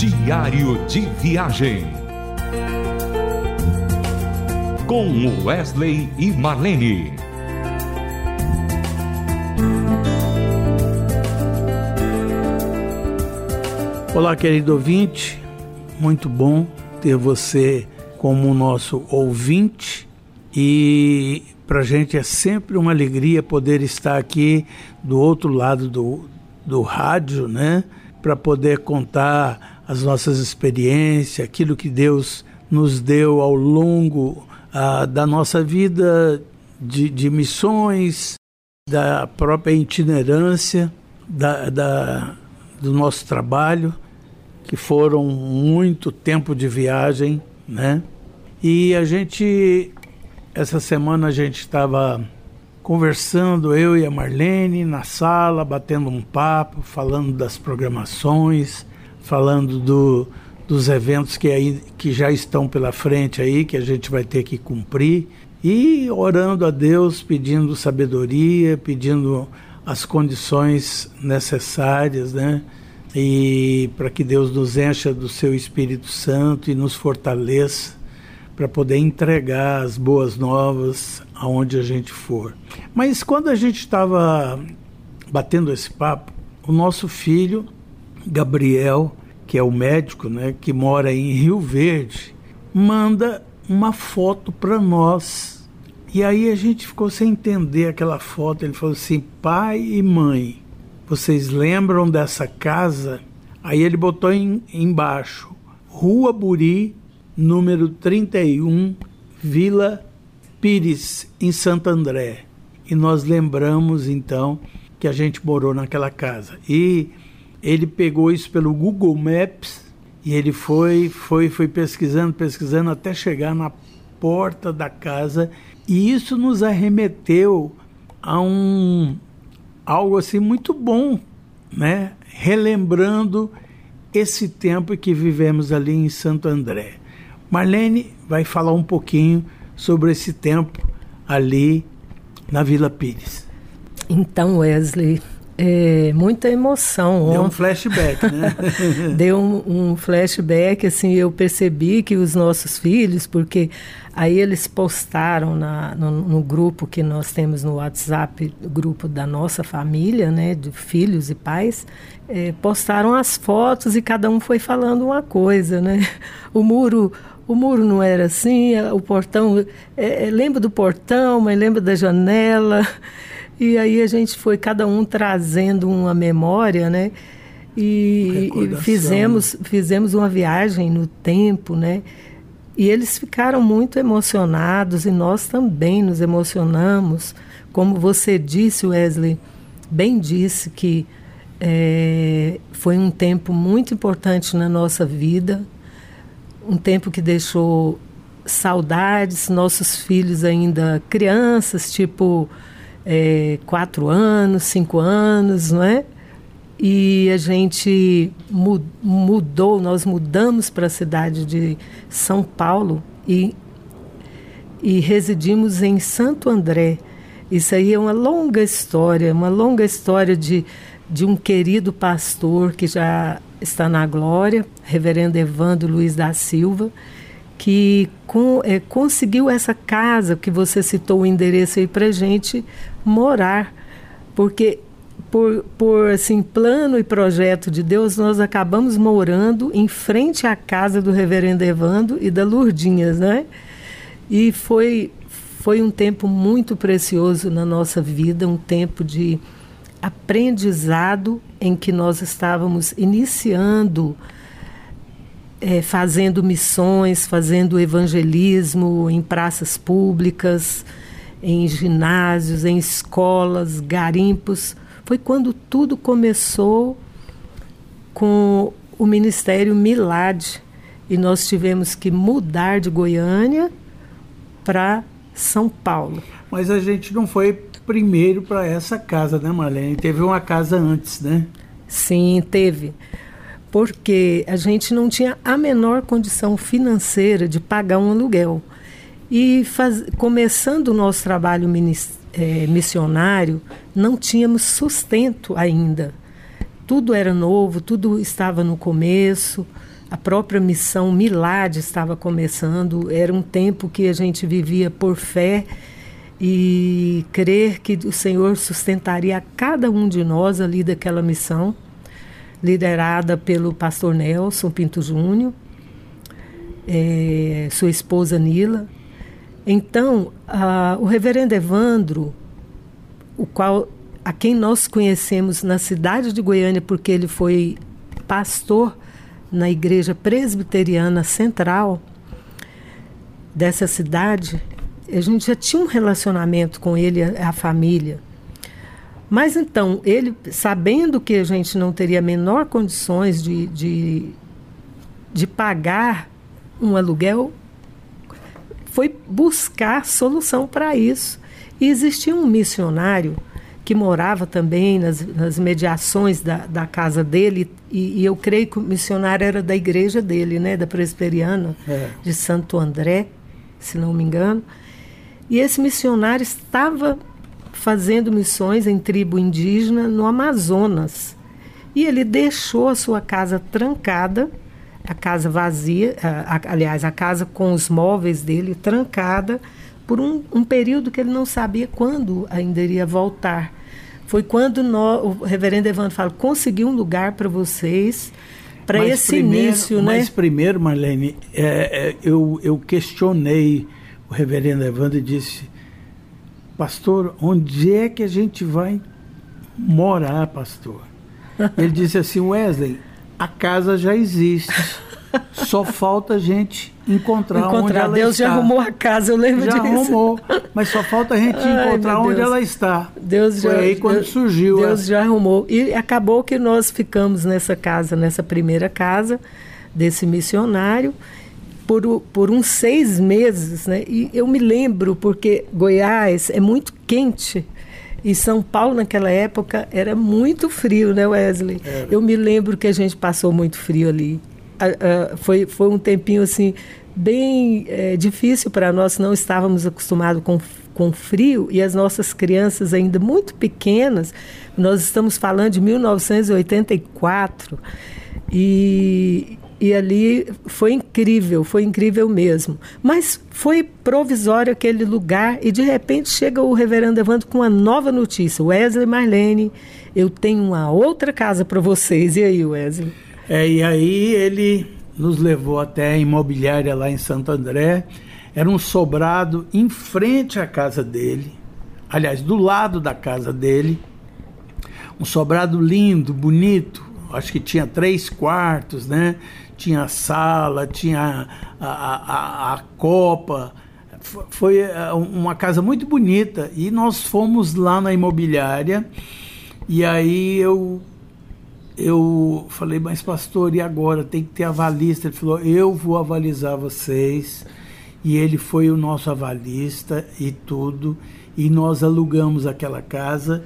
Diário de Viagem. Com Wesley e Marlene. Olá, querido ouvinte. Muito bom ter você como nosso ouvinte e para a gente é sempre uma alegria poder estar aqui do outro lado do, do rádio, né? Para poder contar as nossas experiências, aquilo que Deus nos deu ao longo ah, da nossa vida de, de, missões, da própria itinerância, da, da, do nosso trabalho, que foram muito tempo de viagem, né? E a gente, essa semana a gente estava conversando, eu e a Marlene, na sala, batendo um papo, falando das programações, falando do, dos eventos que, aí, que já estão pela frente aí, que a gente vai ter que cumprir, e orando a Deus, pedindo sabedoria, pedindo as condições necessárias, né? E para que Deus nos encha do seu Espírito Santo e nos fortaleça para poder entregar as boas novas aonde a gente for. Mas quando a gente estava batendo esse papo, o nosso filho, Gabriel, que é o médico, né, que mora em Rio Verde, manda uma foto para nós. E aí a gente ficou sem entender aquela foto. Ele falou assim: pai e mãe, vocês lembram dessa casa? Aí ele botou em, embaixo: Rua Buri, número 31, Vila Pires, em Santo André. E nós lembramos então que a gente morou naquela casa. E ele pegou isso pelo Google Maps e ele foi, foi, foi pesquisando, pesquisando até chegar na porta da casa e isso nos arremeteu a um algo assim muito bom, né? Relembrando esse tempo que vivemos ali em Santo André. Marlene vai falar um pouquinho sobre esse tempo ali na Vila Pires. Então, Wesley, é, muita emoção. Deu um flashback, né? Deu um, um, flashback, assim, eu percebi que os nossos filhos, porque aí eles postaram na, no, no, grupo que nós temos no WhatsApp, grupo da nossa família, né, de filhos e pais, é, postaram as fotos e cada um foi falando uma coisa, né? O muro o muro não era assim, o portão, é, é, lembra do portão, mas lembra da janela. E aí a gente foi cada um trazendo uma memória, né? E, e fizemos, fizemos uma viagem no tempo, né? E eles ficaram muito emocionados e nós também nos emocionamos. Como você disse, Wesley, bem disse que é, foi um tempo muito importante na nossa vida, um tempo que deixou saudades, nossos filhos ainda crianças, tipo é, quatro anos, cinco anos, não é? E a gente mudou, nós mudamos para a cidade de São Paulo e, e residimos em Santo André. Isso aí é uma longa história, uma longa história de, de um querido pastor que já está na glória, reverendo Evandro Luiz da Silva, que com, é, conseguiu essa casa que você citou o endereço aí para gente morar, porque por, por assim plano e projeto de Deus nós acabamos morando em frente à casa do Reverendo Evandro e da Lourdinhas, né? E foi foi um tempo muito precioso na nossa vida, um tempo de aprendizado em que nós estávamos iniciando é, fazendo missões, fazendo evangelismo em praças públicas, em ginásios, em escolas, garimpos. Foi quando tudo começou com o Ministério Milad e nós tivemos que mudar de Goiânia para São Paulo. Mas a gente não foi primeiro para essa casa, né, Marlene? Teve uma casa antes, né? Sim, teve porque a gente não tinha a menor condição financeira de pagar um aluguel. E faz, começando o nosso trabalho é, missionário, não tínhamos sustento ainda. tudo era novo, tudo estava no começo, a própria missão Milad estava começando, era um tempo que a gente vivia por fé e crer que o Senhor sustentaria cada um de nós ali daquela missão, liderada pelo pastor Nelson Pinto Júnior, é, sua esposa Nila. Então, a, o reverendo Evandro, o qual a quem nós conhecemos na cidade de Goiânia, porque ele foi pastor na igreja presbiteriana central dessa cidade, a gente já tinha um relacionamento com ele, a, a família. Mas então, ele, sabendo que a gente não teria menor condições de, de, de pagar um aluguel, foi buscar solução para isso. E existia um missionário que morava também nas, nas mediações da, da casa dele, e, e, eu creio que o missionário era da igreja dele, né, da presbiteriana, é. de Santo André, se não me engano. E esse missionário estava fazendo missões em tribo indígena no Amazonas. E ele deixou a sua casa trancada, a casa vazia, a, aliás, a casa com os móveis dele trancada, por um, um período que ele não sabia quando ainda iria voltar foi quando nós, o reverendo Evandro fala, consegui um lugar para vocês, para esse primeiro, início, né? Mas primeiro, Marlene, é, é, eu, eu questionei o reverendo Evandro disse, pastor, onde é que a gente vai morar, pastor? Ele disse assim, Wesley, a casa já existe. Só falta a gente encontrar, encontrar. onde ela Deus está. já arrumou a casa, eu lembro já disso. Já arrumou, mas só falta a gente Ai, encontrar onde ela está. Deus Foi já, aí quando Deus, surgiu. Deus já arrumou. E acabou que nós ficamos nessa casa, nessa primeira casa desse missionário, por, por uns seis meses. Né? E eu me lembro, porque Goiás é muito quente. E São Paulo, naquela época, era muito frio, né, Wesley? Era. Eu me lembro que a gente passou muito frio ali foi, foi um tempinho assim bem é, difícil para nós, não estávamos acostumados com, com frio e as nossas crianças ainda muito pequenas, nós estamos falando de 1984 e, e ali foi incrível, foi incrível mesmo. Mas foi provisório aquele lugar e de repente chega o reverendo Evandro com uma nova notícia. Wesley Marlene, eu tenho uma outra casa para vocês. E aí, Wesley? É, e aí ele nos levou até a imobiliária lá em Santo André. Era um sobrado em frente à casa dele, aliás, do lado da casa dele. Um sobrado lindo, bonito. Acho que tinha três quartos, né? Tinha a sala, tinha a, a, a, a copa. Foi é, uma casa muito bonita. E nós fomos lá na imobiliária. E aí eu eu falei, mas pastor, e agora? Tem que ter avalista. Ele falou, eu vou avalizar vocês. E ele foi o nosso avalista e tudo. E nós alugamos aquela casa.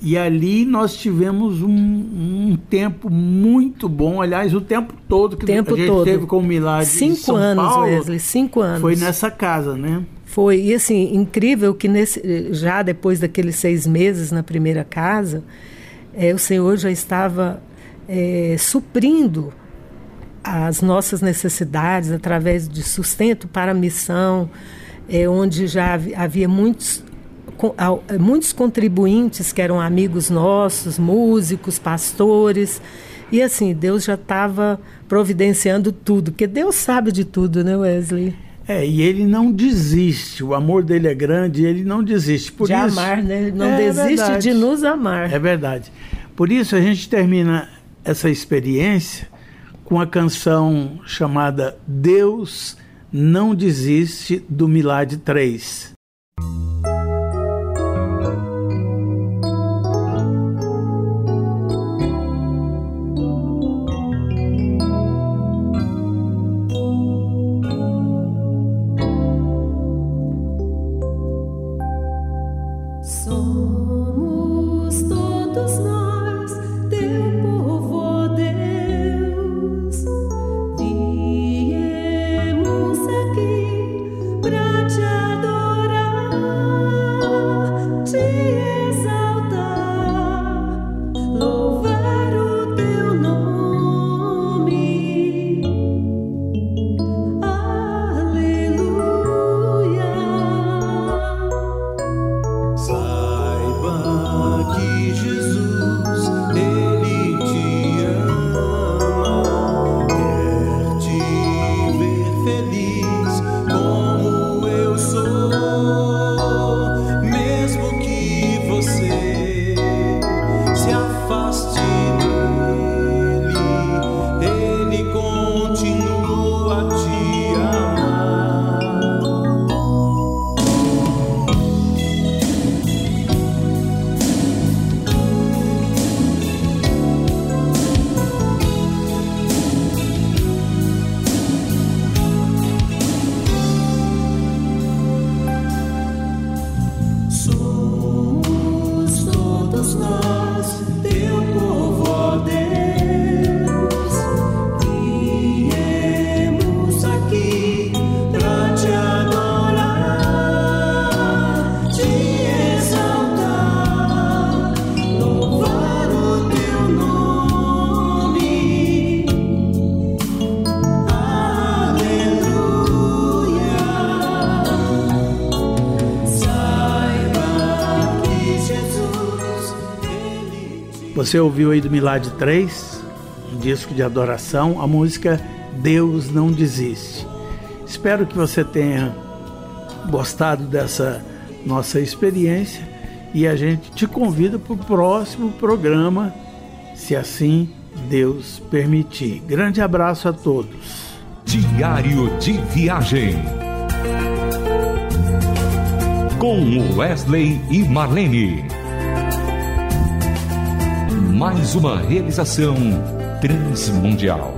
E ali nós tivemos um, um tempo muito bom, aliás, o tempo todo que tempo a gente todo. teve com o Milagre cinco São anos, Paulo, Wesley, cinco anos. Foi nessa casa, né? Foi, e assim, incrível que nesse, já depois daqueles seis meses na primeira casa, é, o Senhor já estava é, suprindo as nossas necessidades através de sustento para a missão, é, onde já havia muitos, muitos contribuintes que eram amigos nossos, músicos, pastores. E assim, Deus já estava providenciando tudo, porque Deus sabe de tudo, né, Wesley? É, e ele não desiste, o amor dele é grande e ele não desiste. Por de isso, amar, né? Não é desiste verdade. de nos amar. É verdade. Por isso a gente termina essa experiência com a canção chamada Deus Não Desiste do Milagre 3. tears. Você ouviu aí do Milad 3, um disco de adoração, a música Deus Não Desiste. Espero que você tenha gostado dessa nossa experiência e a gente te convida para o próximo programa, se assim Deus permitir. Grande abraço a todos. Diário de Viagem. Com Wesley e Marlene mais uma realização transmundial.